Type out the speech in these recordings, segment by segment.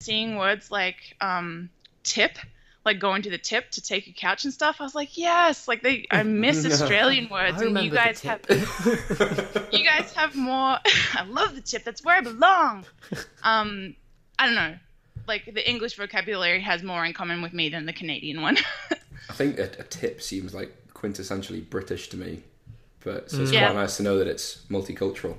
seeing words like um, tip, like going to the tip to take your couch and stuff. I was like, yes, like they. I miss Australian words, I and you guys have you guys have more. I love the tip. That's where I belong. Um, I don't know. Like the English vocabulary has more in common with me than the Canadian one. I think a, a tip seems like quintessentially British to me, but so it's Yeah. quite nice to know that it's multicultural.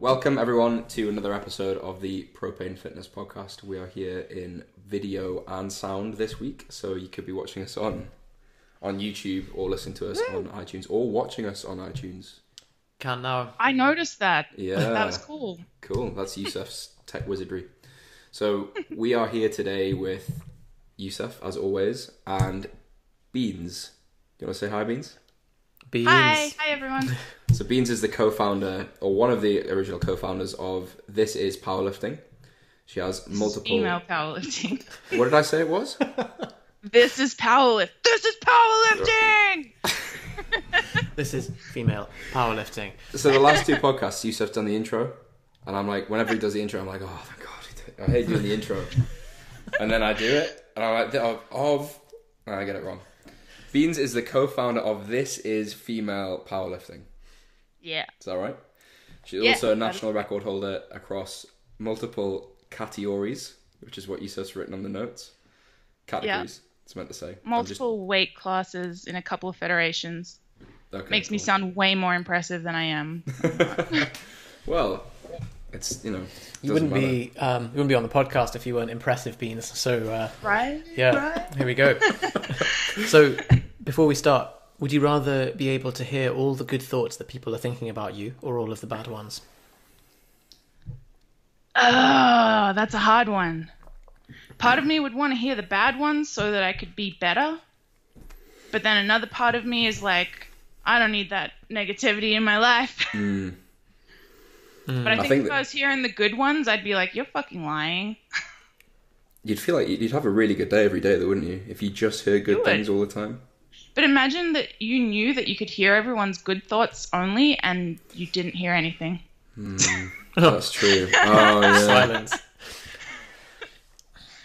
Welcome everyone to another episode of the Propane Fitness Podcast. We are here in video and sound this week, so you could be watching us on on YouTube or listening to us on iTunes or watching us on iTunes. Can't now. I noticed that. Yeah. That was cool. Cool. That's Yusuf's tech wizardry. So we are here today with Yusuf, as always, and Beans. You want to say hi, Beans? Beans. Hi, hi everyone. So Beans is the co-founder, or one of the original co-founders of This Is Powerlifting. She has multiple. Female powerlifting. What did I say it was? This is powerlift. This is powerlifting. This is female powerlifting. so the last two podcasts, Yusuf's done the intro, and I'm like, whenever he does the intro, I'm like, oh thank God. I hate doing the intro, and then I do it, and I'm like, of, of and I get it wrong. Beans is the co-founder of This Is Female Powerlifting. Yeah. Is that right? She's Yeah, also a national record holder across multiple categories, which is what Yusuf's written on the notes. Categories. It's meant to say. I'm just- Multiple weight classes in a couple of federations. okay, Makes me sound way more impressive than I am. Well, it's you know. You doesn't wouldn't be um, you wouldn't be on the podcast if you weren't impressive, Beans. So uh, Right? yeah, here we go. so before we start, would you rather be able to hear all the good thoughts that people are thinking about you, or all of the bad ones? Oh, that's a hard one. Part of me would want to hear the bad ones so that I could be better. But then another part of me is like, I don't need that negativity in my life. Mm. But I think, think if that- I was hearing the good ones, I'd be like, you're fucking lying. You'd feel like you'd have a really good day every day, though, wouldn't you? If you just hear good You would. things all the time. But imagine that you knew that you could hear everyone's good thoughts only and you didn't hear anything. That's true. Oh yeah. Silence.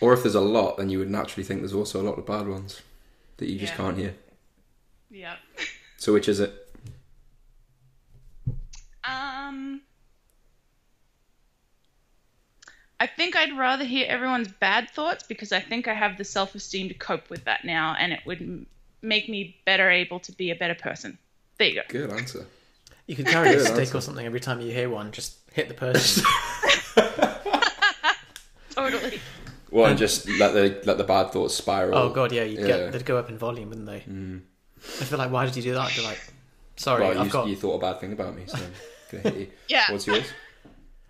Or if there's a lot, then you would naturally think there's also a lot of bad ones that you just Yeah. can't hear. Yep. So which is it? Um, I think I'd rather hear everyone's bad thoughts because I think I have the self esteem to cope with that now, and it would m- make me better able to be a better person. There you go. Good answer. You could carry a stick answer. or something every time you hear one. Just hit the person. Totally. Well, and just let the let the bad thoughts spiral. oh god, yeah, you'd Yeah. get they'd go up in volume, wouldn't they? I feel like, why did you do that? They're like, sorry, Well, I've you, got. you thought a bad thing about me, so I'm hit you. Yeah. What's yours?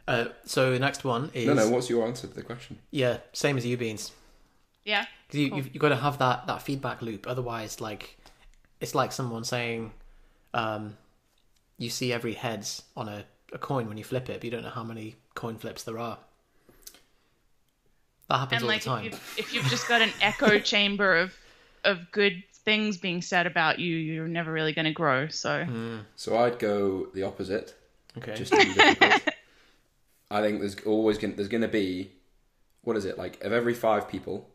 Uh, so the next one is No, no. What's your answer to the question? yeah, same as you, beans. Yeah. Because you, Cool. you've, you've got to have that, that feedback loop. Otherwise, like, it's like someone saying, um, you see every heads on a, a coin when you flip it, but you don't know how many coin flips there are. That happens And all like the time. if you've, if you've just got an echo chamber of of good things being said about you, you're never really going to grow. So So I'd go the opposite, Okay. just to be. I think there's always gonna, there's going to be what is it like of every five people,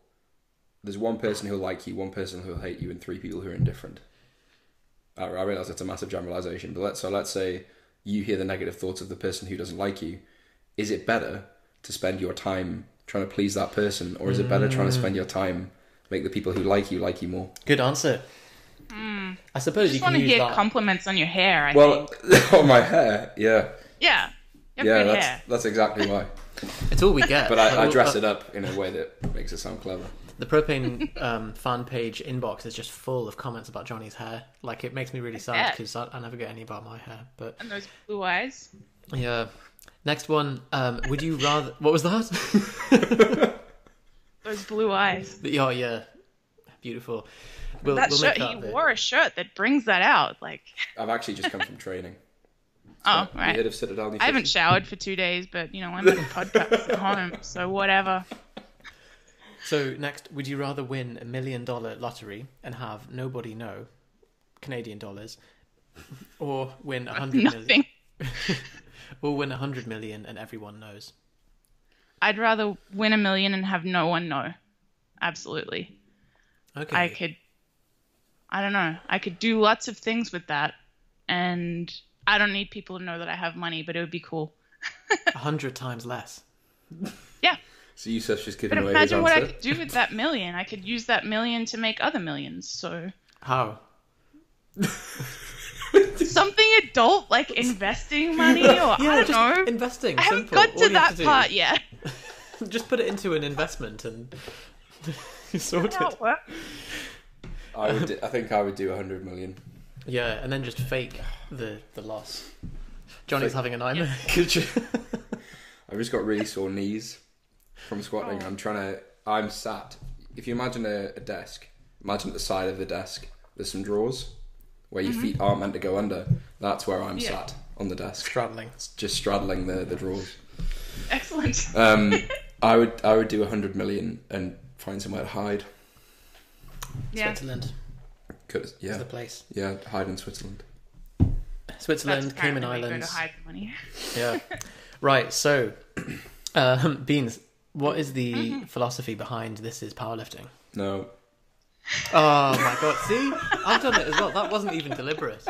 there's one person who'll like you, one person who'll hate you, and three people who are indifferent. I, I realize that's a massive generalization, but let's so let's say you hear the negative thoughts of the person who doesn't like you. Is it better to spend your time trying to please that person, or is it better trying to spend your time make the people who like you like you more? Good answer. I suppose I you just can want to use hear that. compliments on your hair. I Well, think. on my hair, yeah, Yeah. Yeah, that's hair. that's exactly why. it's all we get. But I, I dress uh, it up in a way that makes it sound clever. The propane um, fan page inbox is just full of comments about Johnny's hair. Like it makes me really sad because I, I never get any about my hair. But And those blue eyes. yeah, next one. Um, would you rather? What was that? Those blue eyes. oh yeah, beautiful. We'll, that we'll shirt, make he bit. wore a shirt that brings that out. Like, I've actually just come from training. oh, right. of Citadel I haven't showered for two days, but you know, I'm at a podcast at home, so whatever. So next, would you rather win a million dollar lottery and have nobody know Canadian dollars, Or win a hundred million. Or win a hundred million and everyone knows. I'd rather win a million and have no one know. Absolutely. Okay. I could I don't know. I could do lots of things with that and I don't need people to know that I have money, but it would be cool. A hundred times less. Yeah. So Yusuf's just But giving away his imagine what I could do with that million. I could use that million to make other millions. So How? something adult like investing money or I don't just know. investing. I haven't simple. got to that do- part yet. Just put it into an investment and you sorted. It. I would. Do, I think I would do 100 million. Yeah, and then just fake the the loss. Johnny's Fake- having a nightmare. Could? I've just got really sore knees from squatting. Oh. I'm trying to. I'm sat. If you imagine a, a desk, imagine at the side of the desk there's some drawers where your feet aren't meant to go under. That's where I'm Mm-hmm. Yeah. sat on the desk, Straddling. just straddling the, the drawers. Excellent. Um, I would I would do 100 million and find somewhere to hide. yeah. Switzerland Cause, is yeah, the place. yeah, hide in Switzerland. Switzerland, Cayman apparently where you Islands. Go to hide the money. Yeah. right. So, um, Beans, what is the Mm-hmm. philosophy behind this is powerlifting? No, Oh my god! See, I've done it as well. That wasn't even deliberate.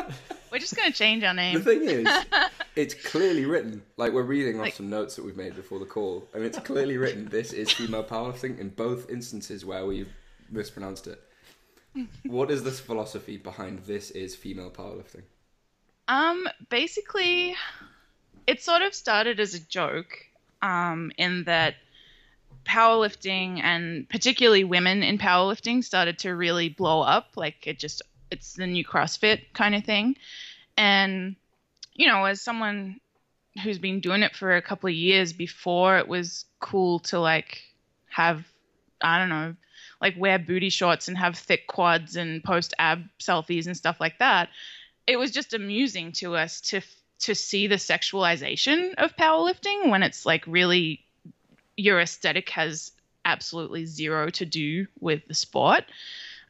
We're just gonna change our name. The thing is, it's clearly written. Like we're reading off Like- some notes that we've made before the call, and it's clearly written. This is female powerlifting in both instances where we've mispronounced it. What is this philosophy behind this is female powerlifting? Um, basically, it sort of started as a joke, um, in that powerlifting and particularly women in powerlifting started to really blow up. Like it just, it's the new CrossFit kind of thing. And, you know, as someone who's been doing it for a couple of years before, it was cool to like have, I don't know, like wear booty shorts and have thick quads and post ab selfies and stuff like that it was just amusing to us to to see the sexualization of powerlifting when it's like really your aesthetic has absolutely zero to do with the sport.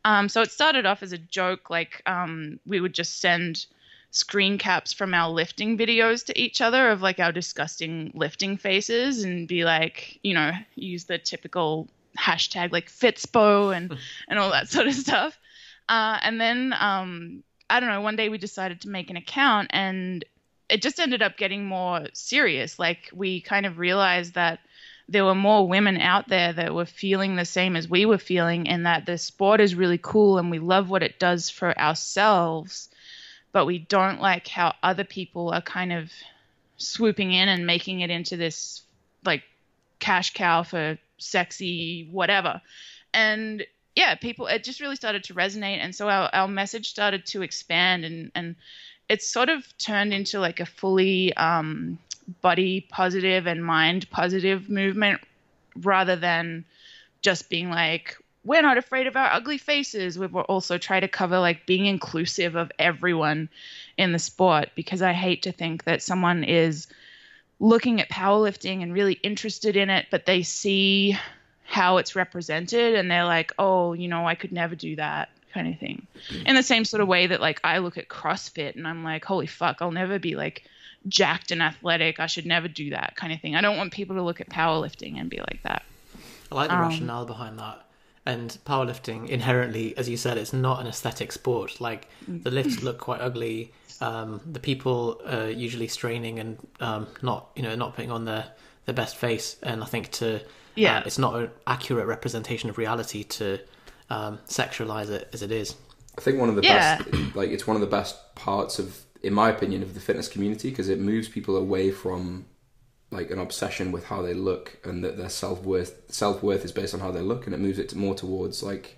Um, so it started off as a joke, like um, we would just send screen caps from our lifting videos to each other of like our disgusting lifting faces and be like, you know, use the typical hashtag like Fitspo and and all that sort of stuff. Uh, and then um, I don't know, one day we decided to make an account and it just ended up getting more serious. Like we kind of realized that there were more women out there that were feeling the same as we were feeling and that the sport is really cool and we love what it does for ourselves, but we don't like how other people are kind of swooping in and making it into this like cash cow for sexy whatever. And yeah, people it just really started to resonate and so our, our message started to expand and and it's sort of turned into like a fully um, body positive and mind positive movement rather than just being like we're not afraid of our ugly faces. We've also tried to cover like being inclusive of everyone in the sport because i hate to think that someone is looking at powerlifting and really interested in it but they see how it's represented and they're like oh you know i could never do that kind of thing. In the same sort of way that like i look at crossfit and i'm like holy fuck i'll never be like jacked and athletic i should never do that kind of thing i don't want people to look at powerlifting and be like that I like the Um, rationale behind that. And powerlifting inherently, as you said, it's not an aesthetic sport. Like the lifts look quite ugly. Um, the people are usually straining and um, not, you know, not putting on their their best face. And I think to Yeah. uh, it's not an accurate representation of reality to um, sexualize it as it is. I think one of the Yeah. best, like it's one of the best parts of, in my opinion, of the fitness community because it moves people away from like an obsession with how they look and that their self worth self worth is based on how they look, and it moves it to more towards like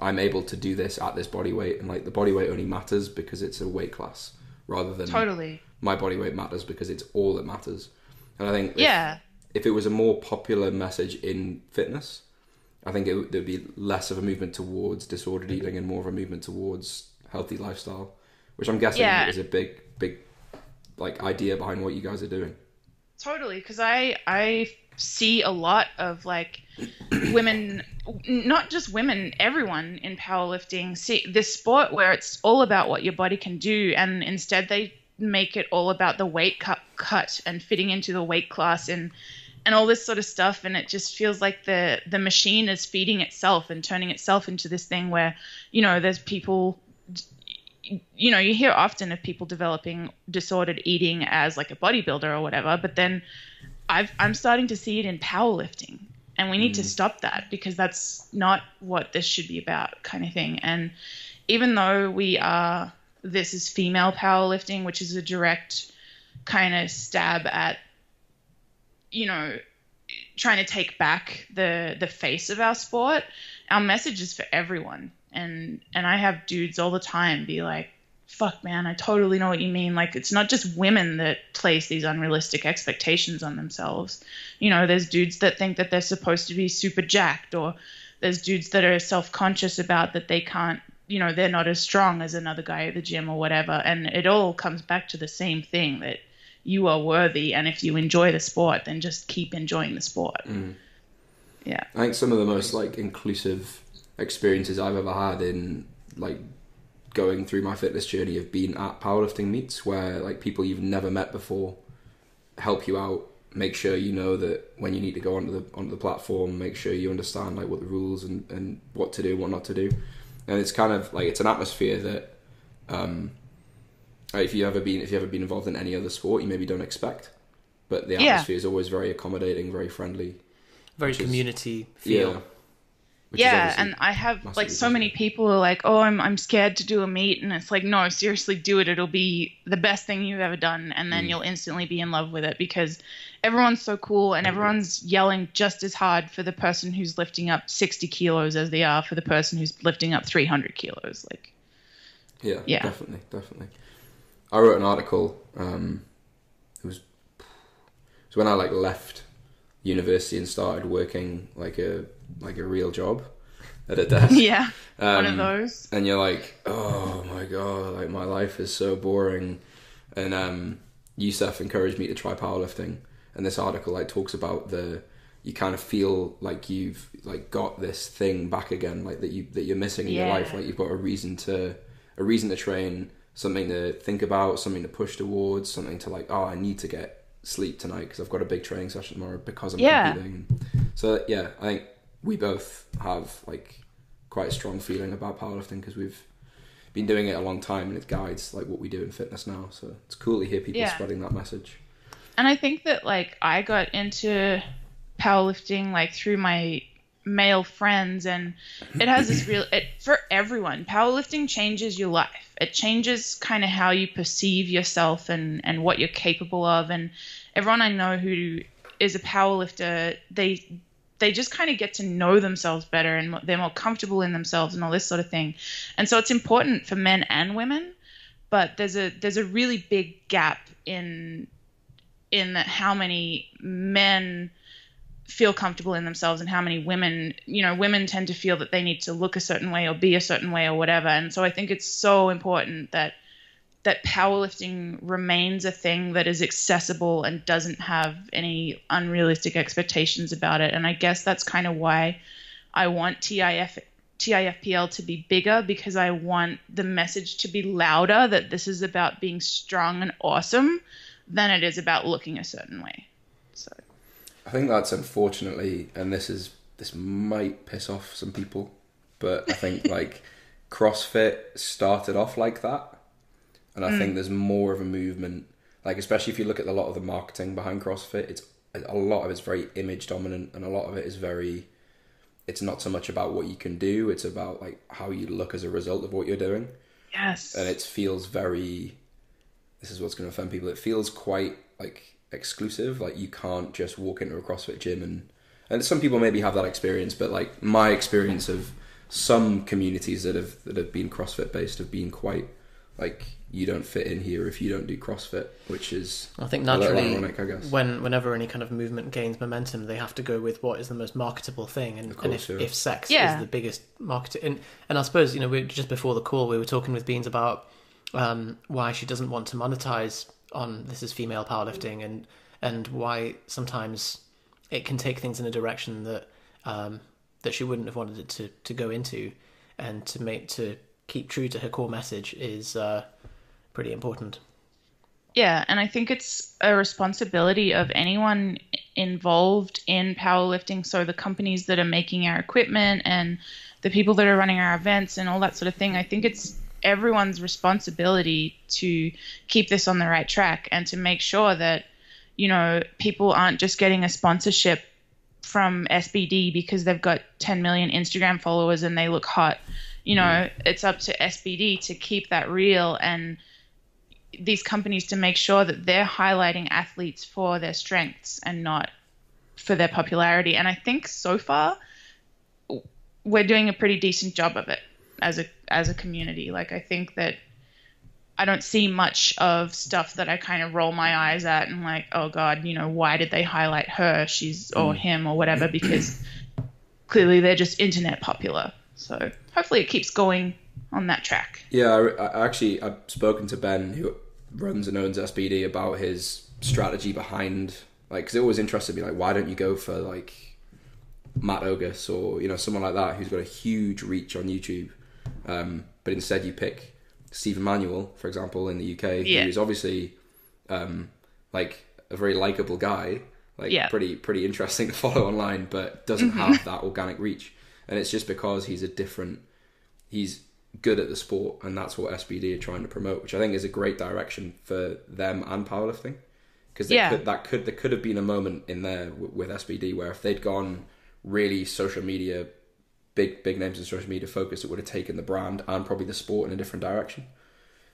I'm able to do this at this body weight, and like the body weight only matters because it's a weight class rather than totally. my body weight matters because it's all that matters. And I think if- yeah. if it was a more popular message in fitness, I think it would, there'd be less of a movement towards disordered eating and more of a movement towards healthy lifestyle, which I'm guessing Yeah. is a big, big like idea behind what you guys are doing. totally because i i see a lot of like women not just women, everyone in powerlifting see this sport where it's all about what your body can do, and instead they make it all about the weight cut, cut and fitting into the weight class and and all this sort of stuff and it just feels like the the machine is feeding itself and turning itself into this thing where you know there's people you know you hear often of people developing disordered eating as like a bodybuilder or whatever but then I've, i'm starting to see it in powerlifting and we need to mm. stop that because that's not what this should be about kind of thing. And even though we are this is female powerlifting which is a direct kind of stab at you know trying to take back the the face of our sport our message is for everyone and and i have dudes all the time be like fuck man i totally know what you mean. Like it's not just women that place these unrealistic expectations on themselves. You know there's dudes that think that they're supposed to be super jacked or there's dudes that are self-conscious about that they can't you know they're not as strong as another guy at the gym or whatever. And it all comes back to the same thing that you are worthy and if you enjoy the sport then just keep enjoying the sport. Mm. Yeah. I think some of the most like inclusive experiences I've ever had in like going through my fitness journey have been at powerlifting meets where like people you've never met before help you out, make sure you know that when you need to go onto the onto the platform, make sure you understand like what the rules and, and what to do, what not to do. And it's kind of like it's an atmosphere that um if you ever been if you ever been involved in any other sport you maybe don't expect. But the Yeah. atmosphere is always very accommodating, very friendly. Very Which is- community feel. Yeah. Yeah and i have like so many people are like oh I'm, I'm scared to do a meet and it's like no seriously do it it'll be the best thing you've ever done and Mm. then you'll instantly be in love with it because everyone's so cool and everyone's yelling just as hard for the person who's lifting up 60 kilos as they are for the person who's lifting up 300 kilos like Yeah, Yeah. definitely, definitely. I wrote an article. Um, it was it was when I like left university and started working like a like a real job at a desk. yeah one of Um, those and you're like, oh my god, like my life is so boring. And um, Yusuf encouraged me to try powerlifting, and this article like talks about the you kind of feel like you've like got this thing back again, like that you that you're missing in your life, like you've got a reason to a reason to train, something to think about, something to push towards, something to like, oh, I need to get sleep tonight because I've got a big training session tomorrow because I'm Yeah. competing. So yeah, I think we both have like quite a strong feeling about powerlifting because we've been doing it a long time and it guides like what we do in fitness now. So it's cool to hear people Yeah. spreading that message. And I think that like I got into powerlifting like through my male friends and it has this real it for everyone. Powerlifting changes your life. It changes kind of how you perceive yourself and and what you're capable of and everyone I know who is a powerlifter, they they just kind of get to know themselves better and they're more comfortable in themselves and all this sort of thing. And so it's important for men and women, but there's a there's a really big gap in in how many men feel comfortable in themselves and how many women you know women tend to feel that they need to look a certain way or be a certain way or whatever. And so i think it's so important that that powerlifting remains a thing that is accessible and doesn't have any unrealistic expectations about it. And i guess that's kind of why i want tif TIFPL to be bigger because I want the message to be louder that this is about being strong and awesome than it is about looking a certain way. So I think that's unfortunately, and this is this might piss off some people, but I think like CrossFit started off like that, and I think mm. there's more of a movement. Like especially if you look at a lot of the marketing behind CrossFit, it's a lot of it's very image dominant, and a lot of it is very. It's not so much about what you can do; it's about like how you look as a result of what you're doing yes, and it feels very this is what's going to offend people it feels quite like exclusive like you can't just walk into a crossfit gym and and some people maybe have that experience but like my experience of some communities that have that have been crossfit based have been quite like you don't fit in here if you don't do crossfit which is I think a naturally, ironic, I guess. when whenever any kind of movement gains momentum, they have to go with what is the most marketable thing, and, Of and if, yeah. if sex Yeah. is the biggest market, and and I suppose you know we just before the call we were talking with Beans about um, why she doesn't want to monetize on this is female powerlifting, and and why sometimes it can take things in a direction that um, that she wouldn't have wanted it to to go into, and to make to keep true to her core message is uh, pretty important. Yeah, and I think it's a responsibility of anyone involved in powerlifting. So the companies that are making our equipment and the people that are running our events and all that sort of thing. I think it's everyone's responsibility to keep this on the right track and to make sure that you know people aren't just getting a sponsorship from SBD because they've got 10 million Instagram followers and they look hot. You know, mm. it's up to SBD to keep that real and these companies to make sure that they're highlighting athletes for their strengths and not for their popularity. And I think so far we're doing a pretty decent job of it as a as a community. Like I think that I don't see much of stuff that I kind of roll my eyes at and like, oh god, you know, why did they highlight her? She's or mm. him or whatever because clearly they're just internet popular. So hopefully it keeps going on that track. Yeah, I, I actually I've spoken to Ben who runs and owns SBD about his strategy behind like because it always interested me like why don't you go for like Matt Ogus or you know someone like that who's got a huge reach on YouTube, um, but instead you pick Stephen Manuel, for example, in the UK, yeah. who's obviously um, like a very likable guy, like yeah. pretty pretty interesting to follow online, but doesn't mm-hmm. have that organic reach, and it's just because he's a different, he's good at the sport, and that's what SBD are trying to promote, which I think is a great direction for them and powerlifting, because yeah. could, that could there could have been a moment in there with SBD where if they'd gone really social media, big big names in social media focus, it would have taken the brand and probably the sport in a different direction.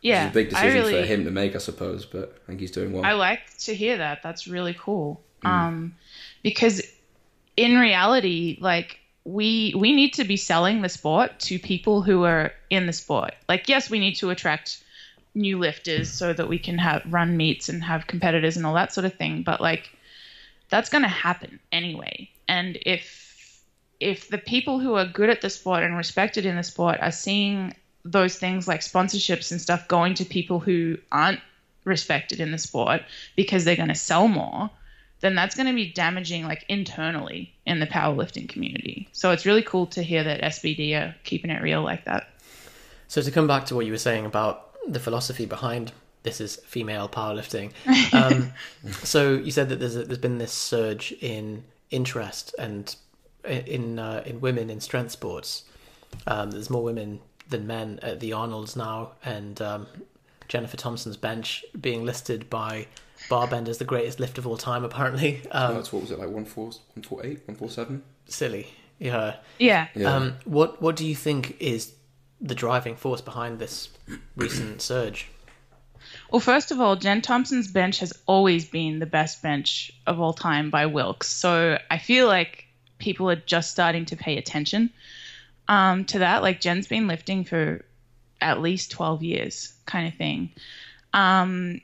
Yeah, it's a big decision really, for him to make, I suppose, but I think he's doing well. I like to hear that. That's really cool. Mm. Um, because in reality, like we we need to be selling the sport to people who are in the sport. Like, yes, we need to attract new lifters so that we can have run meets and have competitors and all that sort of thing. But like, that's going to happen anyway. And if if the people who are good at the sport and respected in the sport are seeing those things like sponsorships and stuff going to people who aren't respected in the sport because they're going to sell more, then that's going to be damaging like internally in the powerlifting community. So it's really cool to hear that SBD are keeping it real like that. So to come back to what you were saying about the philosophy behind this is female powerlifting. Um, so you said that there's a, there's been this surge in interest and in uh, in women in strength sports. Um, there's more women than men at the Arnold's now, and um, Jennifer Thompson's bench being listed by Barbend as the greatest lift of all time. Apparently, um, that's what was it like one four one four eight one four seven. Silly, yeah, yeah. yeah. Um, what what do you think is the driving force behind this recent surge? Well, first of all, Jen Thompson's bench has always been the best bench of all time by Wilks. So I feel like people are just starting to pay attention um, to that. Like Jen's been lifting for at least 12 years, kind of thing. Um,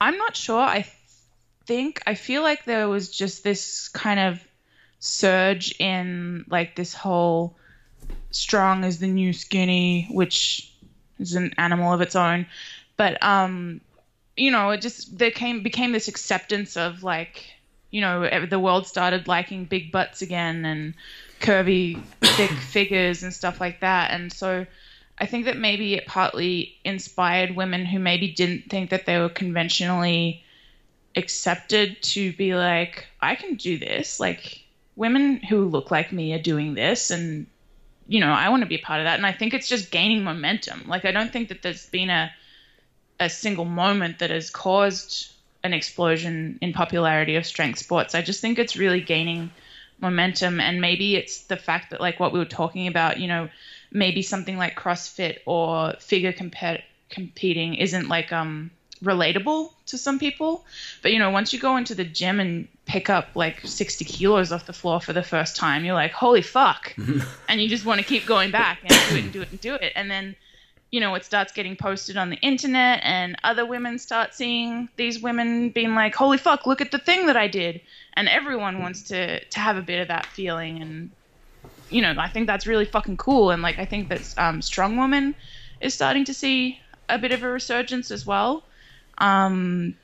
I'm not sure. I think, I feel like there was just this kind of surge in like this whole strong is the new skinny, which is an animal of its own. But um, you know, it just there came became this acceptance of like, you know, the world started liking big butts again and curvy, thick figures and stuff like that. And so I think that maybe it partly inspired women who maybe didn't think that they were conventionally accepted to be like, I can do this. Like women who look like me are doing this and you know, I want to be a part of that. And I think it's just gaining momentum. Like I don't think that there's been a a single moment that has caused an explosion in popularity of strength sports. I just think it's really gaining momentum and maybe it's the fact that like what we were talking about, you know, maybe something like CrossFit or figure compet- competing isn't like um relatable to some people. But you know, once you go into the gym and pick up like 60 kilos off the floor for the first time, you're like, holy fuck. and you just want to keep going back and do it and do it and do it. And then you know, it starts getting posted on the internet, and other women start seeing these women being like, "Holy fuck, look at the thing that I did!" And everyone wants to to have a bit of that feeling, and you know, I think that's really fucking cool. And like, I think that um, strong woman is starting to see a bit of a resurgence as well. Um,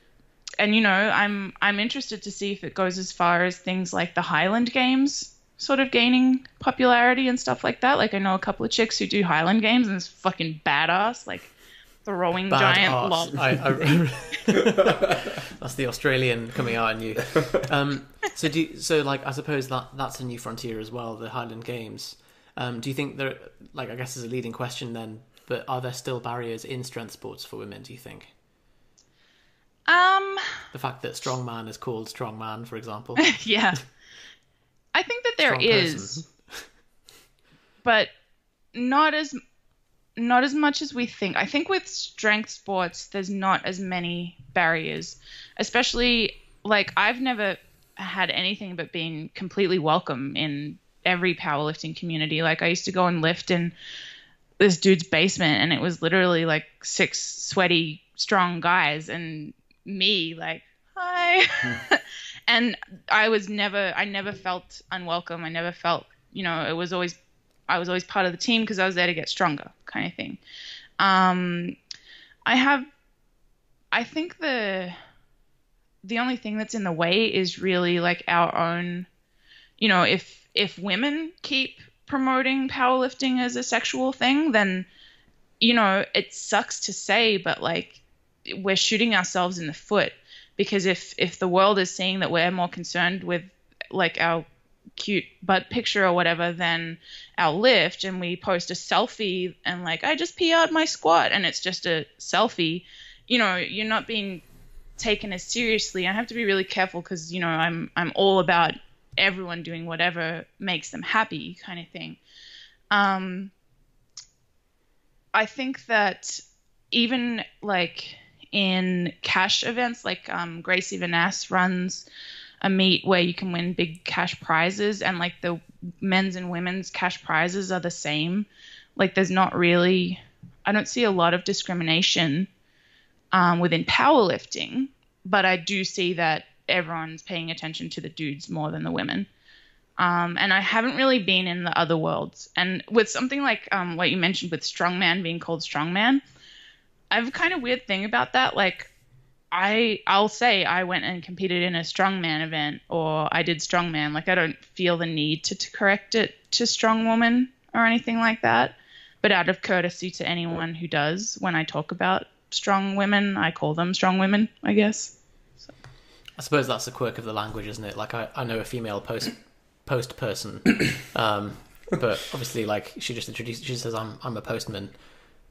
and you know, I'm I'm interested to see if it goes as far as things like the Highland Games sort of gaining popularity and stuff like that. Like I know a couple of chicks who do Highland games and it's fucking badass, like throwing Bad giant art. lobs. I, I, that's the Australian coming out in you. Um, so do you, so like I suppose that that's a new frontier as well. The Highland Games. Um, do you think there like I guess is a leading question then? But are there still barriers in strength sports for women? Do you think Um, the fact that strongman is called strongman, for example, yeah. I think that there Strong is, person. but not as not as much as we think. I think with strength sports, there's not as many barriers, especially like I've never had anything but been completely welcome in every powerlifting community. Like I used to go and lift in this dude's basement, and it was literally like six sweaty, strong guys, and me like, hi. and I was never, I never felt unwelcome. I never felt, you know, it was always, I was always part of the team because I was there to get stronger, kind of thing. Um, I have, I think the, the only thing that's in the way is really like our own, you know, if if women keep promoting powerlifting as a sexual thing, then, you know, it sucks to say, but like we're shooting ourselves in the foot because if if the world is seeing that we're more concerned with like our cute butt picture or whatever than our lift and we post a selfie and like I just PR'd my squat and it's just a selfie, you know, you're not being taken as seriously. I have to be really careful because you know I'm I'm all about everyone doing whatever makes them happy kind of thing. Um, I think that even like in cash events, like um, Gracie Vanass runs a meet where you can win big cash prizes, and like the men's and women's cash prizes are the same. Like there's not really, I don't see a lot of discrimination um, within powerlifting, but I do see that everyone's paying attention to the dudes more than the women. Um, and I haven't really been in the other worlds. And with something like um, what you mentioned with strongman being called strongman, I have a kind of weird thing about that. Like, I I'll say I went and competed in a strongman event or I did strongman. Like, I don't feel the need to, to correct it to strong woman or anything like that. But out of courtesy to anyone who does, when I talk about strong women, I call them strong women. I guess. I suppose that's a quirk of the language, isn't it? Like I, I know a female post post person, um, but obviously, like she just introduces, she says, "I'm I'm a postman,"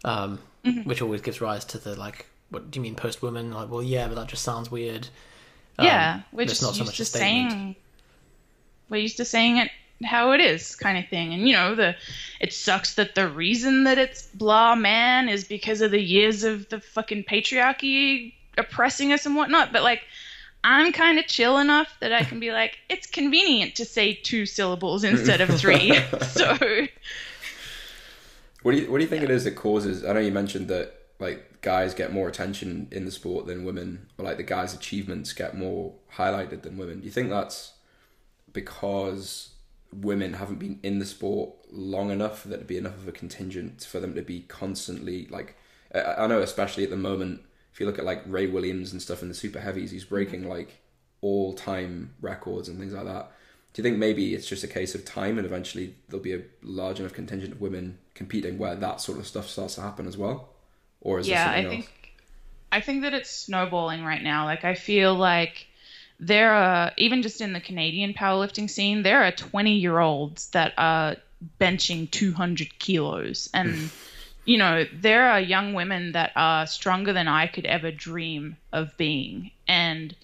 um, Mm-hmm. which always gives rise to the like, "What do you mean post woman?" Like, well, yeah, but that just sounds weird. Um, yeah, we're just not so much to a statement. saying we're used to saying it how it is, kind of thing. And you know, the it sucks that the reason that it's blah man is because of the years of the fucking patriarchy oppressing us and whatnot. But like, I'm kind of chill enough that I can be like, it's convenient to say two syllables instead of three. so What do you What do you think it is that causes? I know you mentioned that like guys get more attention in the sport than women, or like the guys' achievements get more highlighted than women. Do you think that's because women haven't been in the sport long enough for there to be enough of a contingent for them to be constantly like? I I know, especially at the moment, if you look at like Ray Williams and stuff in the super heavies, he's breaking mm-hmm. like all time records and things like that. Do you think maybe it's just a case of time and eventually there'll be a large enough contingent of women competing where that sort of stuff starts to happen as well? Or is yeah, there I something think I think that it's snowballing right now. Like I feel like there are even just in the Canadian powerlifting scene, there are 20 year olds that are benching 200 kilos, and you know there are young women that are stronger than I could ever dream of being, and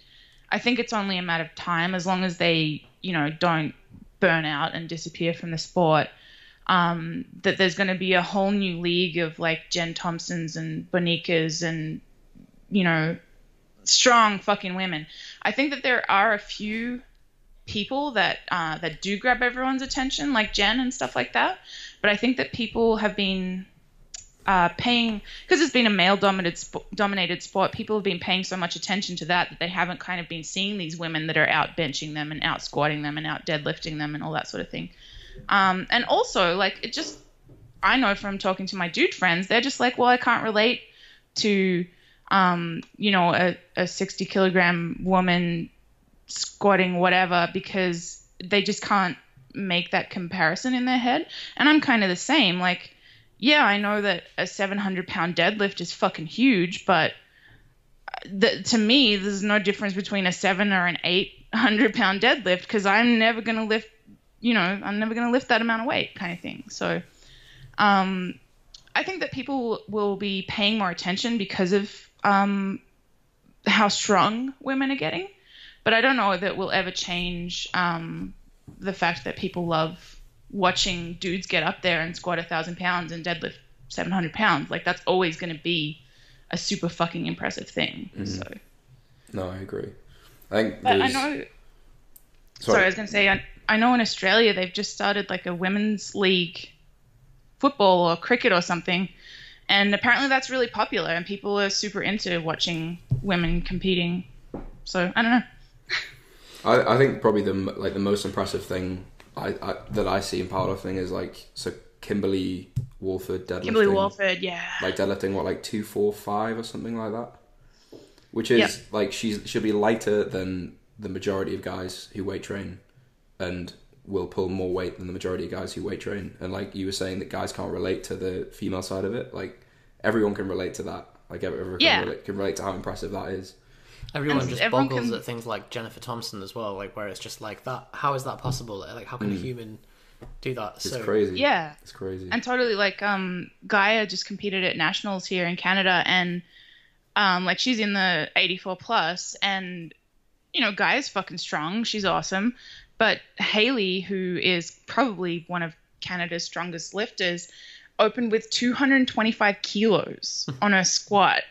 I think it's only a matter of time as long as they you know don't burn out and disappear from the sport um, that there's going to be a whole new league of like Jen Thompsons and Bonicas and you know strong fucking women. I think that there are a few people that uh, that do grab everyone's attention, like Jen and stuff like that. But I think that people have been uh, paying because it's been a male dominated sp- dominated sport. People have been paying so much attention to that that they haven't kind of been seeing these women that are out benching them and out squatting them and out deadlifting them and all that sort of thing. Um, and also, like, it just, I know from talking to my dude friends, they're just like, well, I can't relate to, um, you know, a, a 60 kilogram woman squatting whatever because they just can't make that comparison in their head. And I'm kind of the same. Like, yeah, I know that a 700 pound deadlift is fucking huge, but the, to me, there's no difference between a seven or an 800 pound deadlift because I'm never going to lift, you know, I'm never going to lift that amount of weight kind of thing. So, um, I think that people will be paying more attention because of um, how strong women are getting. But I don't know if it will ever change um, the fact that people love watching dudes get up there and squat a thousand pounds and deadlift 700 pounds. Like that's always going to be a super fucking impressive thing. Mm-hmm. So, No, I agree. I think but I know. Sorry, I was going to say I, I know in Australia they've just started like a women's league, football or cricket or something, and apparently that's really popular and people are super into watching women competing. So I don't know. I, I think probably the like the most impressive thing I, I that I see in powerlifting is like so Kimberly Walford deadlifting. Kimberly Walford, yeah. like deadlifting what like two four five or something like that, which is Yep. like she's she'll be lighter than the majority of guys who weight train, and will pull more weight than the majority of guys who weight train. And like you were saying that guys can't relate to the female side of it, like everyone can relate to that. Like everyone Yeah. can, relate, can relate to how impressive that is. Everyone And just everyone boggles can- at things like Jennifer Thompson as well, like where it's just like that. How is that possible? Like, how can a human do that? Mm. It's so crazy. Yeah. it's crazy. And totally like um Gaia just competed at nationals here in Canada and um like she's in the 84 plus and you know Gaia's fucking strong she's awesome but Haley who is probably one of Canada's strongest lifters opened with 225 kilos on her squat.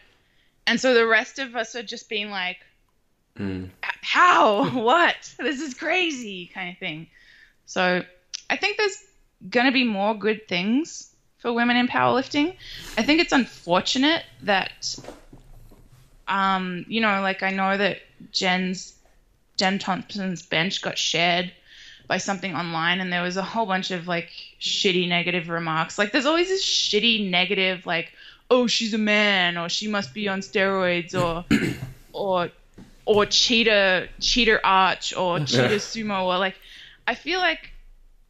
And so the rest of us are just being like Mm. how? What? This is crazy kind of thing. So i think there's going to be more good things for women in powerlifting. I think it's unfortunate that um you know like i know that jen's jen thompson's bench got shared by something online and there was a whole bunch of like shitty negative remarks like there's always this shitty negative like oh she's a man or she must be on steroids or or or cheater cheater arch or cheater sumo or like I feel like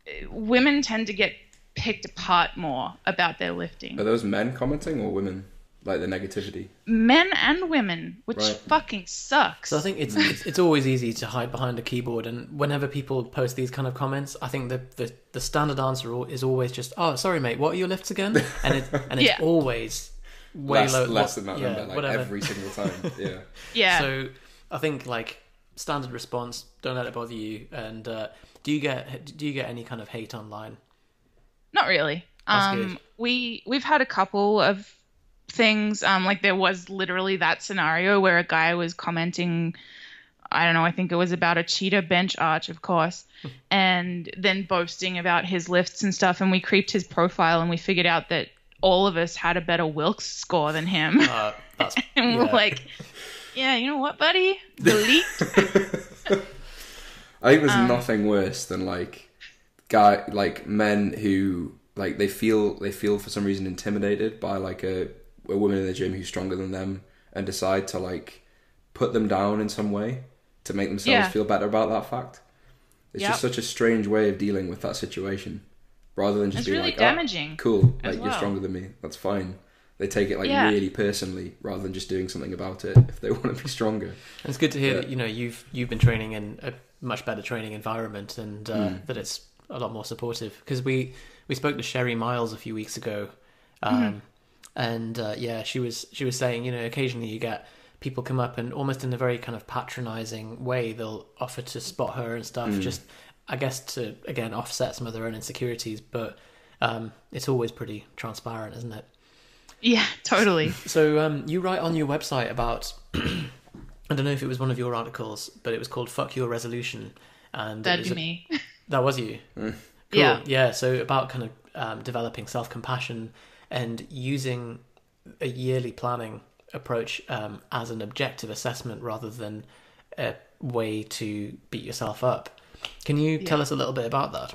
uh, women tend to get picked apart more about their lifting. Are those men commenting or women? Like the negativity. Men and women, which Right. fucking sucks. So I think it's, it's it's always easy to hide behind a keyboard, and whenever people post these kind of comments, I think the the, the standard answer is always just, "Oh, sorry, mate, what are your lifts again?" And it and it's Yeah. always way less, low, less what- than that yeah, number, like whatever. every single time. Yeah. yeah. So I think like standard response, don't let it bother you. And uh, do you get do you get any kind of hate online? Not really. That's Um, good. we we've had a couple of things. Um, like there was literally that scenario where a guy was commenting. I don't know. I think it was about a cheetah bench arch, of course, and then boasting about his lifts and stuff. And we creeped his profile, and we figured out that all of us had a better Wilks score than him. Uh, that's and we're yeah. like, "Yeah, you know what, buddy? Delete." I think there's Um, nothing worse than like guy like men who like they feel they feel for some reason intimidated by like a, a woman in the gym who's stronger than them and decide to like put them down in some way to make themselves Yeah. feel better about that fact. It's just such a strange way of dealing with that situation, rather than just It's being really like, damaging "Oh, cool, as like you're stronger than me. That's fine." They take it like Yeah. really personally, rather than just doing something about it if they want to be stronger. And it's good to hear Yeah. that you know you've you've been training in a much better training environment and uh, Hmm. that it's a lot more supportive. Because we we spoke to Sherry Miles a few weeks ago, um, and uh, yeah, she was she was saying you know occasionally you get people come up and almost in a very kind of patronizing way they'll offer to spot her and stuff. Just I guess to again offset some of their own insecurities, but um, it's always pretty transparent, isn't it? yeah, totally. So um, you write on your website about I don't know if it was one of your articles, but it was called "Fuck Your Resolution," and That'd was be a- me. that was you. Cool. Yeah. yeah. So about kind of um, developing self compassion and using a yearly planning approach um, as an objective assessment rather than a way to beat yourself up. Can you tell us a little bit about that?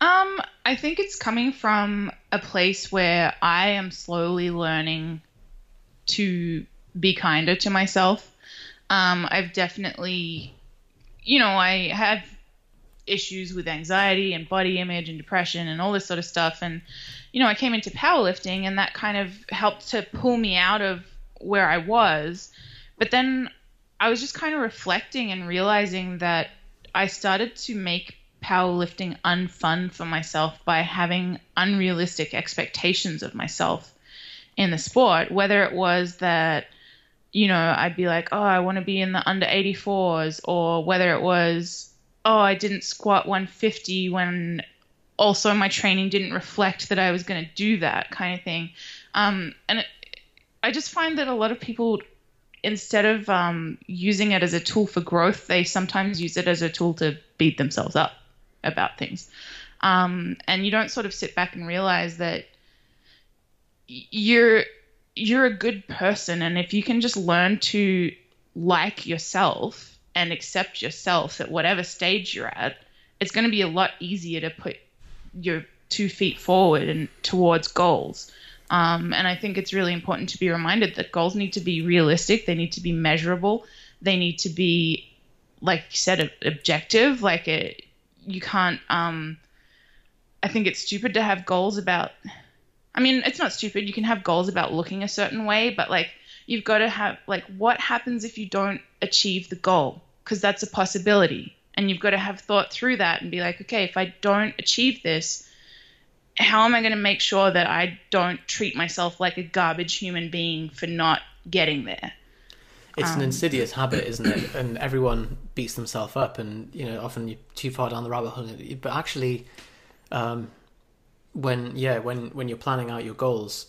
Um, I think it's coming from a place where I am slowly learning to be kinder to myself. Um, I've definitely, you know, I have issues with anxiety and body image and depression and all this sort of stuff. And, you know, I came into powerlifting and that kind of helped to pull me out of where I was. But then I was just kind of reflecting and realizing that I started to make powerlifting unfun for myself by having unrealistic expectations of myself in the sport, whether it was that you know, I'd be like, oh, I want to be in the under 84s, or whether it was, oh, I didn't squat 150 when also my training didn't reflect that I was going to do that kind of thing. Um, and it, I just find that a lot of people, instead of um, using it as a tool for growth, they sometimes use it as a tool to beat themselves up about things. Um, and you don't sort of sit back and realize that you're you're a good person and if you can just learn to like yourself and accept yourself at whatever stage you're at it's going to be a lot easier to put your two feet forward and towards goals um, and i think it's really important to be reminded that goals need to be realistic they need to be measurable they need to be like you said objective like it you can't um, i think it's stupid to have goals about I mean, it's not stupid. You can have goals about looking a certain way, but like you've got to have like what happens if you don't achieve the goal? Because that's a possibility. And you've got to have thought through that and be like, okay, if I don't achieve this, how am I going to make sure that I don't treat myself like a garbage human being for not getting there? It's um, an insidious habit, isn't it? And everyone beats themselves up, and you know, often you're too far down the rabbit hole. But actually, um, when yeah when when you're planning out your goals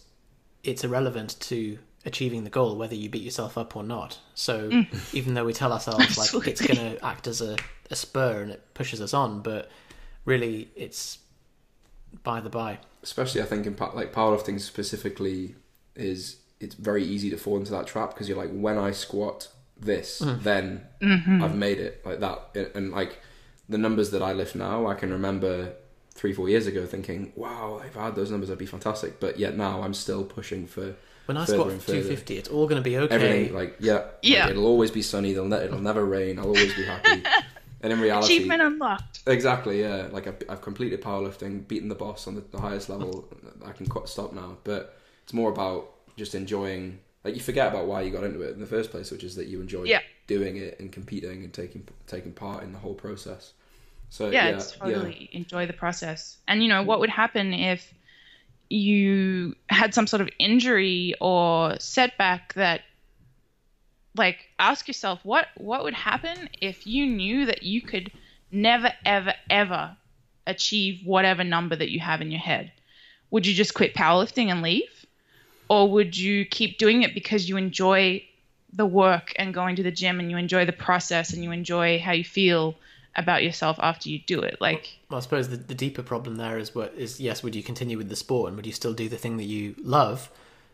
it's irrelevant to achieving the goal whether you beat yourself up or not so mm. even though we tell ourselves like it's going to act as a, a spur and it pushes us on but really it's by the by especially i think in like powerlifting specifically is it's very easy to fall into that trap because you're like when i squat this mm. then mm-hmm. i've made it like that and like the numbers that i lift now i can remember three, four years ago thinking, wow, if I had those numbers, I'd be fantastic. But yet now I'm still pushing for. When I squat 250, it's all going to be okay. Everything, like, yeah. Yeah. Like, it'll always be sunny. It'll, ne- it'll never rain. I'll always be happy. and in reality. Achievement unlocked. Exactly, yeah. Like, I've, I've completed powerlifting, beaten the boss on the, the highest level. I can stop now. But it's more about just enjoying. Like, you forget about why you got into it in the first place, which is that you enjoy yeah. doing it and competing and taking taking part in the whole process. So yeah, yeah it's totally yeah. enjoy the process. And you know mm. what would happen if you had some sort of injury or setback that like ask yourself what what would happen if you knew that you could never ever ever achieve whatever number that you have in your head? Would you just quit powerlifting and leave? Or would you keep doing it because you enjoy the work and going to the gym and you enjoy the process and you enjoy how you feel about yourself after you do it. Like, well, I suppose the, the deeper problem there is what is yes, would you continue with the sport and would you still do the thing that you love?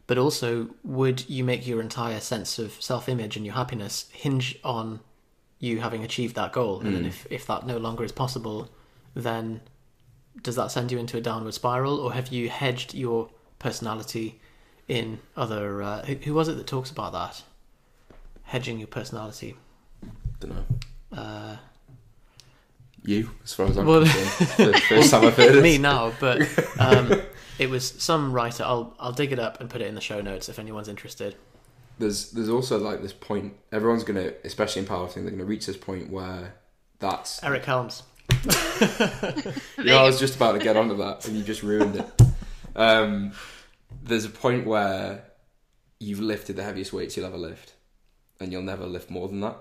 But also, would you make your entire sense of self image and your happiness hinge on you having achieved that goal? Mm. And then, mm. if, if that no longer is possible, then does that send you into a downward spiral, or have you hedged your personality in other? Uh, who, who was it that talks about that? Hedging your personality. Don't know. Uh, you, as far as I'm well, concerned. first time I've heard it. Me now, but um, it was some writer. I'll I'll dig it up and put it in the show notes if anyone's interested. There's there's also like this point. Everyone's gonna, especially in powerlifting, they're gonna reach this point where that's Eric Helms. yeah, I was just about to get onto that, and you just ruined it. Um, there's a point where you've lifted the heaviest weights you'll ever lift, and you'll never lift more than that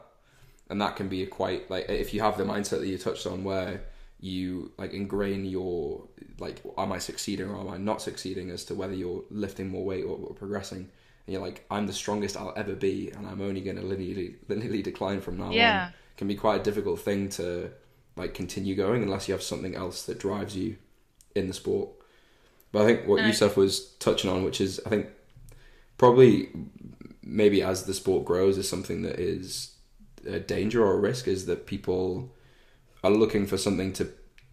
and that can be a quite like if you have the mindset that you touched on where you like ingrain your like am I succeeding or am I not succeeding as to whether you're lifting more weight or, or progressing? And you're like I'm the strongest I'll ever be and I'm only going to linearly linearly decline from now yeah. on can be quite a difficult thing to like continue going unless you have something else that drives you in the sport. But I think what Yusuf was touching on which is I think probably maybe as the sport grows is something that is a danger or a risk is that people are looking for something to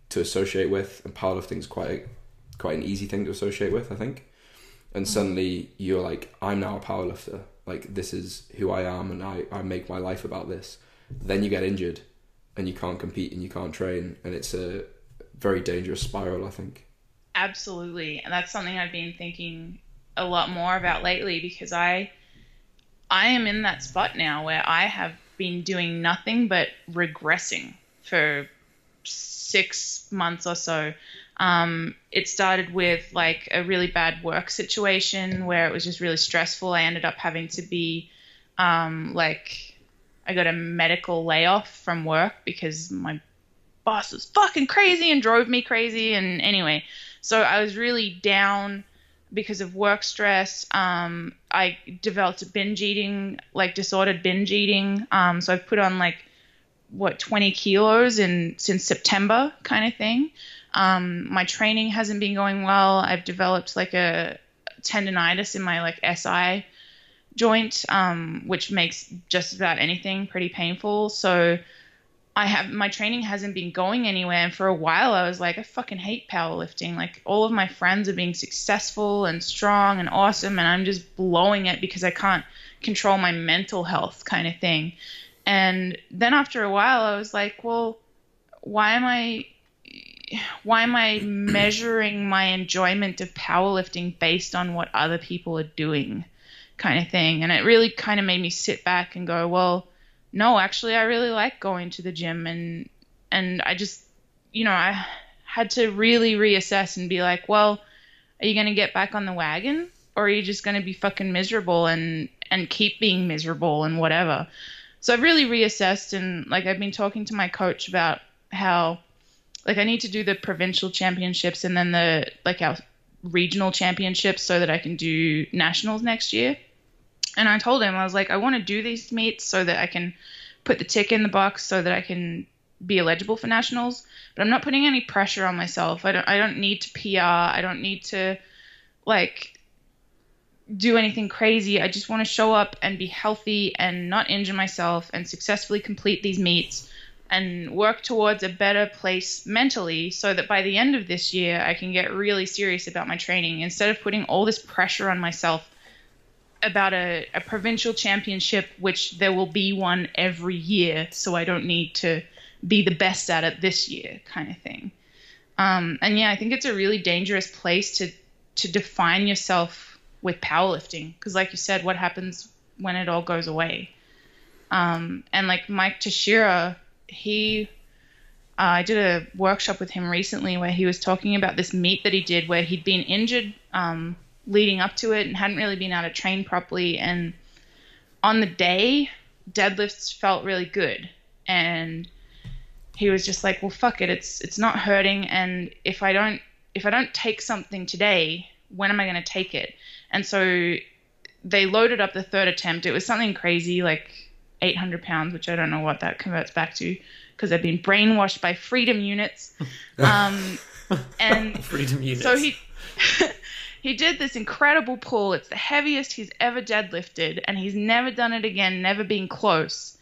to associate with, and powerlifting is quite a, quite an easy thing to associate with, I think. And mm-hmm. suddenly you're like, I'm now a powerlifter. Like this is who I am, and I I make my life about this. Then you get injured, and you can't compete and you can't train, and it's a very dangerous spiral. I think. Absolutely, and that's something I've been thinking a lot more about lately because I I am in that spot now where I have been doing nothing but regressing for six months or so. Um, it started with like a really bad work situation where it was just really stressful. I ended up having to be um, like, I got a medical layoff from work because my boss was fucking crazy and drove me crazy. And anyway, so I was really down because of work stress. Um, I developed binge eating, like disordered binge eating. Um, so I've put on like what 20 kilos in since September, kind of thing. Um, my training hasn't been going well. I've developed like a tendonitis in my like SI joint, um, which makes just about anything pretty painful. So I have my training hasn't been going anywhere, and for a while I was like, I fucking hate powerlifting. Like all of my friends are being successful and strong and awesome, and I'm just blowing it because I can't control my mental health, kind of thing. And then after a while, I was like, well, why am I why am I measuring my enjoyment of powerlifting based on what other people are doing, kind of thing? And it really kind of made me sit back and go, well, no, actually, I really like going to the gym, and and I just, you know, I had to really reassess and be like, well, are you gonna get back on the wagon, or are you just gonna be fucking miserable and and keep being miserable and whatever? So I've really reassessed, and like I've been talking to my coach about how like I need to do the provincial championships and then the like our regional championships so that I can do nationals next year. And I told him I was like I want to do these meets so that I can put the tick in the box so that I can be eligible for nationals, but I'm not putting any pressure on myself. I don't I don't need to PR. I don't need to like do anything crazy. I just want to show up and be healthy and not injure myself and successfully complete these meets and work towards a better place mentally so that by the end of this year I can get really serious about my training instead of putting all this pressure on myself about a, a provincial championship which there will be one every year so I don't need to be the best at it this year kind of thing. Um, and yeah, I think it's a really dangerous place to to define yourself with powerlifting because like you said what happens when it all goes away um, and like mike Tuchscherer, he uh, i did a workshop with him recently where he was talking about this meet that he did where he'd been injured um, leading up to it and hadn't really been able to train properly and on the day deadlifts felt really good and he was just like well fuck it it's it's not hurting and if i don't if i don't take something today when am i going to take it and so they loaded up the third attempt. It was something crazy, like 800 pounds, which I don't know what that converts back to because they've been brainwashed by freedom units. Um, and freedom units. So he. He did this incredible pull. It's the heaviest he's ever deadlifted, and he's never done it again, never been close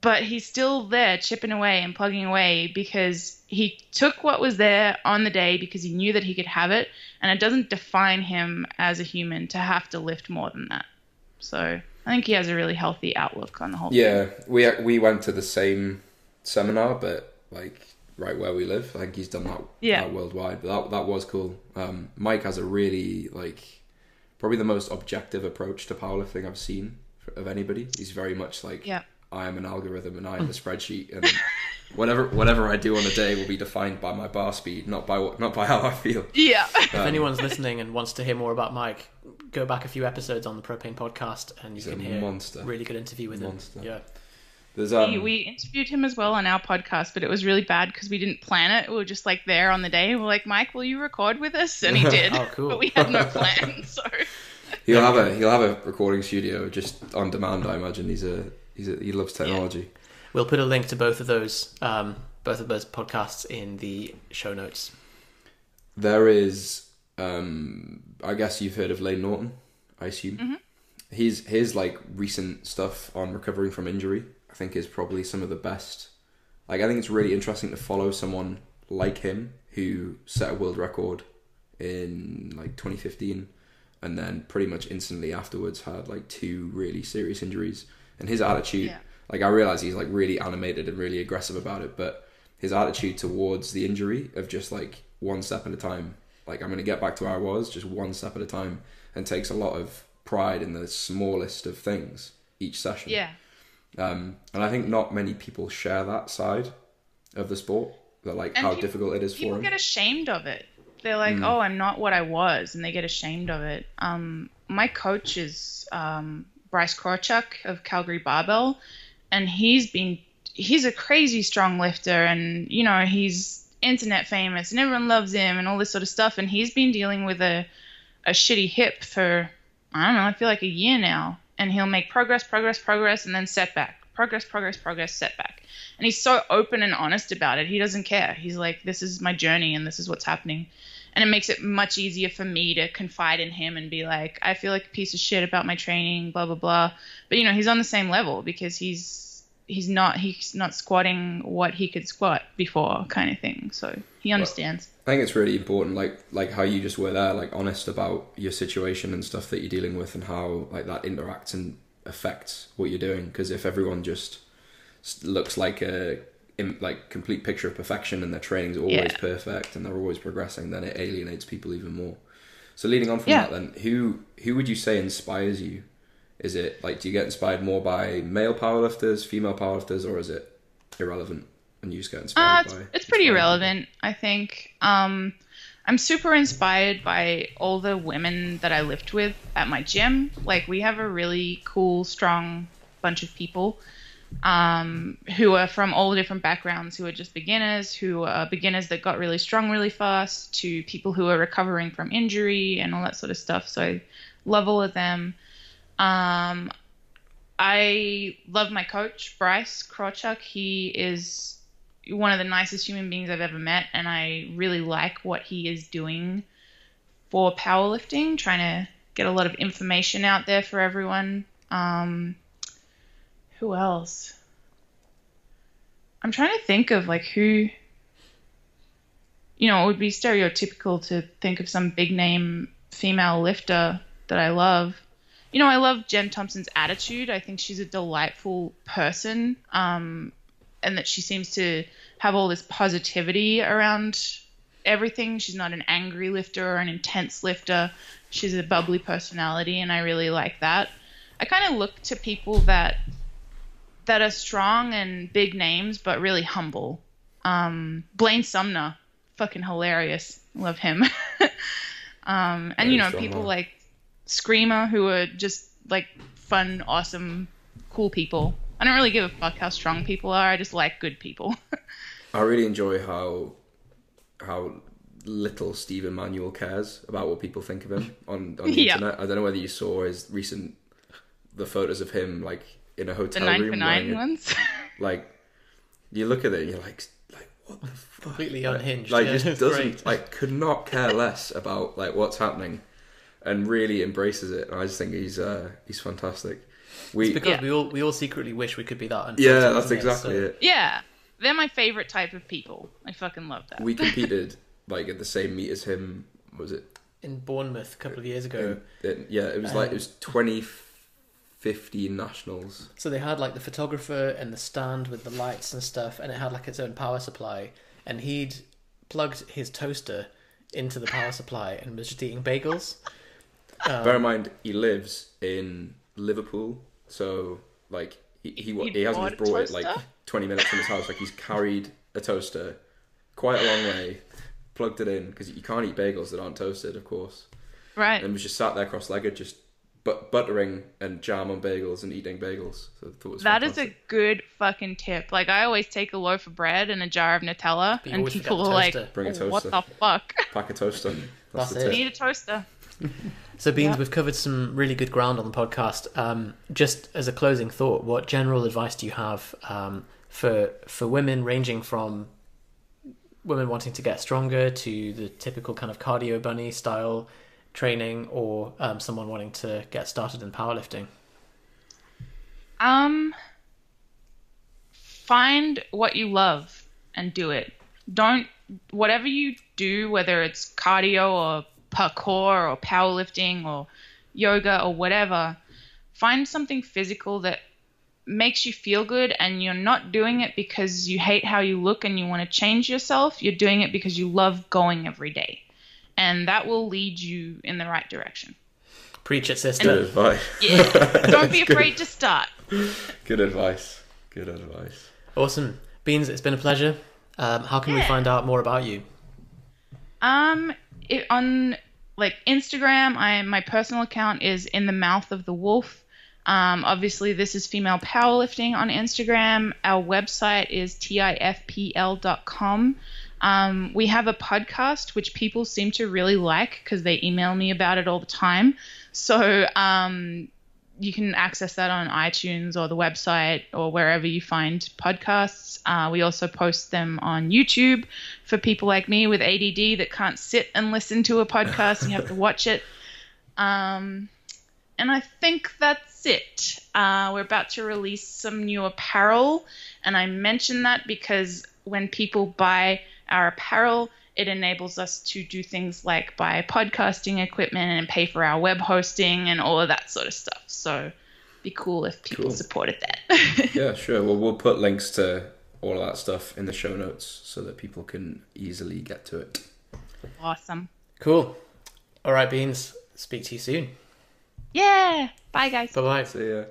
but he's still there chipping away and plugging away because he took what was there on the day because he knew that he could have it and it doesn't define him as a human to have to lift more than that so i think he has a really healthy outlook on the whole yeah thing. we we went to the same seminar but like right where we live i think he's done that, yeah. that worldwide but that, that was cool um, mike has a really like probably the most objective approach to powerlifting i've seen of anybody he's very much like yeah I am an algorithm and I am a spreadsheet, and whatever whatever I do on a day will be defined by my bar speed, not by what, not by how I feel. Yeah. Um, if anyone's listening and wants to hear more about Mike, go back a few episodes on the Propane Podcast, and you can hear monster. really good interview with monster. him. Yeah. There's, um... we, we, interviewed him as well on our podcast, but it was really bad because we didn't plan it. We were just like there on the day. We are like, Mike, will you record with us? And he did. oh, cool. But we had no plan, so. He'll have a he'll have a recording studio just on demand. I imagine he's a He's a, he loves technology. Yeah. We'll put a link to both of those, um, both of those podcasts in the show notes. There is, um, I guess you've heard of Layne Norton. I assume. Mm-hmm. His his like recent stuff on recovering from injury, I think, is probably some of the best. Like, I think it's really interesting to follow someone like him who set a world record in like 2015 and then pretty much instantly afterwards had like two really serious injuries and his attitude. Yeah. like I realize he's like really animated and really aggressive about it, but his attitude towards the injury of just like one step at a time, like I'm gonna get back to where I was, just one step at a time, and takes a lot of pride in the smallest of things each session. Yeah. Um, and I think not many people share that side of the sport, that like And how peop- difficult it is for people get ashamed of it. They're like, Mm. "Oh, I'm not what I was," and they get ashamed of it. Um, my coach is um, Bryce Krawczyk of Calgary Barbell, and he's been he's a crazy strong lifter, and you know he's internet famous, and everyone loves him, and all this sort of stuff. And he's been dealing with a a shitty hip for I don't know, I feel like a year now, and he'll make progress, progress, progress, and then setback, progress, progress, progress, setback. And he's so open and honest about it. He doesn't care. He's like, this is my journey and this is what's happening. And it makes it much easier for me to confide in him and be like, I feel like a piece of shit about my training, blah blah blah. But you know, he's on the same level because he's he's not he's not squatting what he could squat before, kind of thing. So he understands. I think it's really important, like like how you just were there, like honest about your situation and stuff that you're dealing with, and how like that interacts and affects what you're doing. Because if everyone just looks like a like complete picture of perfection and their training's always Yeah. perfect and they're always progressing, then it alienates people even more. So leading on from Yeah. that, then who who would you say inspires you? Is it like do you get inspired more by male powerlifters, female powerlifters, or is it irrelevant and you just get Uh, it's, by? it's pretty inspired relevant, I think. Um, I'm super inspired by all the women that I lift with at my gym. Like, we have a really cool, strong bunch of people um, who are from all different backgrounds, who are just beginners, who are beginners that got really strong really fast, to people who are recovering from injury and all that sort of stuff. So I love all of them. Um, I love my coach, Bryce Krawczyk. He is one of the nicest human beings I've ever met, and I really like what he is doing for powerlifting, trying to get a lot of information out there for everyone. Um, who else? I'm trying to think of like who. You know, it would be stereotypical to think of some big name female lifter that I love. You know, I love Jen Thompson's attitude. I think she's a delightful person. Um, and that she seems to have all this positivity around everything. She's not an angry lifter or an intense lifter. She's a bubbly personality, and I really like that. I kind of look to people that that are strong and big names, but really humble. Um, Blaine Sumner, fucking hilarious. Love him. um, and you know, people like Screamer, who are just like fun, awesome, cool people. I don't really give a fuck how strong people are. I just like good people. I really enjoy how how little Stephen Manuel cares about what people think of him on, on the Yeah. internet. I don't know whether you saw his recent the photos of him like in a the hotel nine room for wearing nine a- ones. like you look at it and you're like like what the fuck Completely Like- unhinged. like yeah, just doesn't great. like could not care less about like what's happening and really embraces it and I just think he's uh he's fantastic we It's because Yeah. we all we all secretly wish we could be that. yeah that's isn't it? exactly So- it yeah, they're my favorite type of people. I fucking love that. we competed like at the same meet as him was it In Bournemouth a couple of years ago, It- yeah, it was like Um, it was 2015 nationals. so they had like the photographer and the stand with the lights and stuff, and it had like its own power supply, and he'd plugged his toaster into the power supply and was just eating bagels. Um, Bear in mind, he lives in Liverpool, so like he he, He he hasn't just brought it like 20 minutes from his house. Like he's carried a toaster quite a long way, plugged it in because you can't eat bagels that aren't toasted, of course, right. and was just sat there cross-legged, just but buttering and jam on bagels and eating bagels. So I thought it was That is a good fucking tip. Like I always take a loaf of bread and a jar of Nutella, But and people the are like. Bring a toaster. "What the fuck? pack a toaster. That's, That's the it. tip. Need a toaster." So, Beans, Yeah. we've covered some really good ground on the podcast. Um, just as a closing thought, what general advice do you have um, for for women, ranging from women wanting to get stronger to the typical kind of cardio bunny style training, or um, someone wanting to get started in powerlifting? Um, find what you love and do it. Don't whatever you do, whether it's cardio or parkour or powerlifting or yoga or whatever, find something physical that makes you feel good and you're not doing it because you hate how you look and you want to change yourself, you're doing it because you love going every day. And that will lead you in the right direction. Preach it, Good sister. advice. Yeah. Don't be afraid to start. Good advice. Good advice. Awesome. Beans, it's been a pleasure. Um, how can we find out more about you? Um, it, on like Instagram, I my personal account is in the mouth of the wolf. Um, obviously, this is female powerlifting on Instagram. Our website is tifpl.com. Um, we have a podcast which people seem to really like because they email me about it all the time. So um, you can access that on iTunes or the website or wherever you find podcasts. Uh, we also post them on YouTube for people like me with ADD that can't sit and listen to a podcast and you have to watch it. Um, and I think that's it. Uh, we're about to release some new apparel, and I mention that because when people buy our apparel, it enables us to do things like buy podcasting equipment and pay for our web hosting and all of that sort of stuff. So, be cool if people Cool. supported that. Yeah, sure. Well, we'll put links to all of that stuff in the show notes so that people can easily get to it. awesome. Cool. All right, Beans. Speak to you soon. Yeah. Bye, guys. Bye bye. See ya.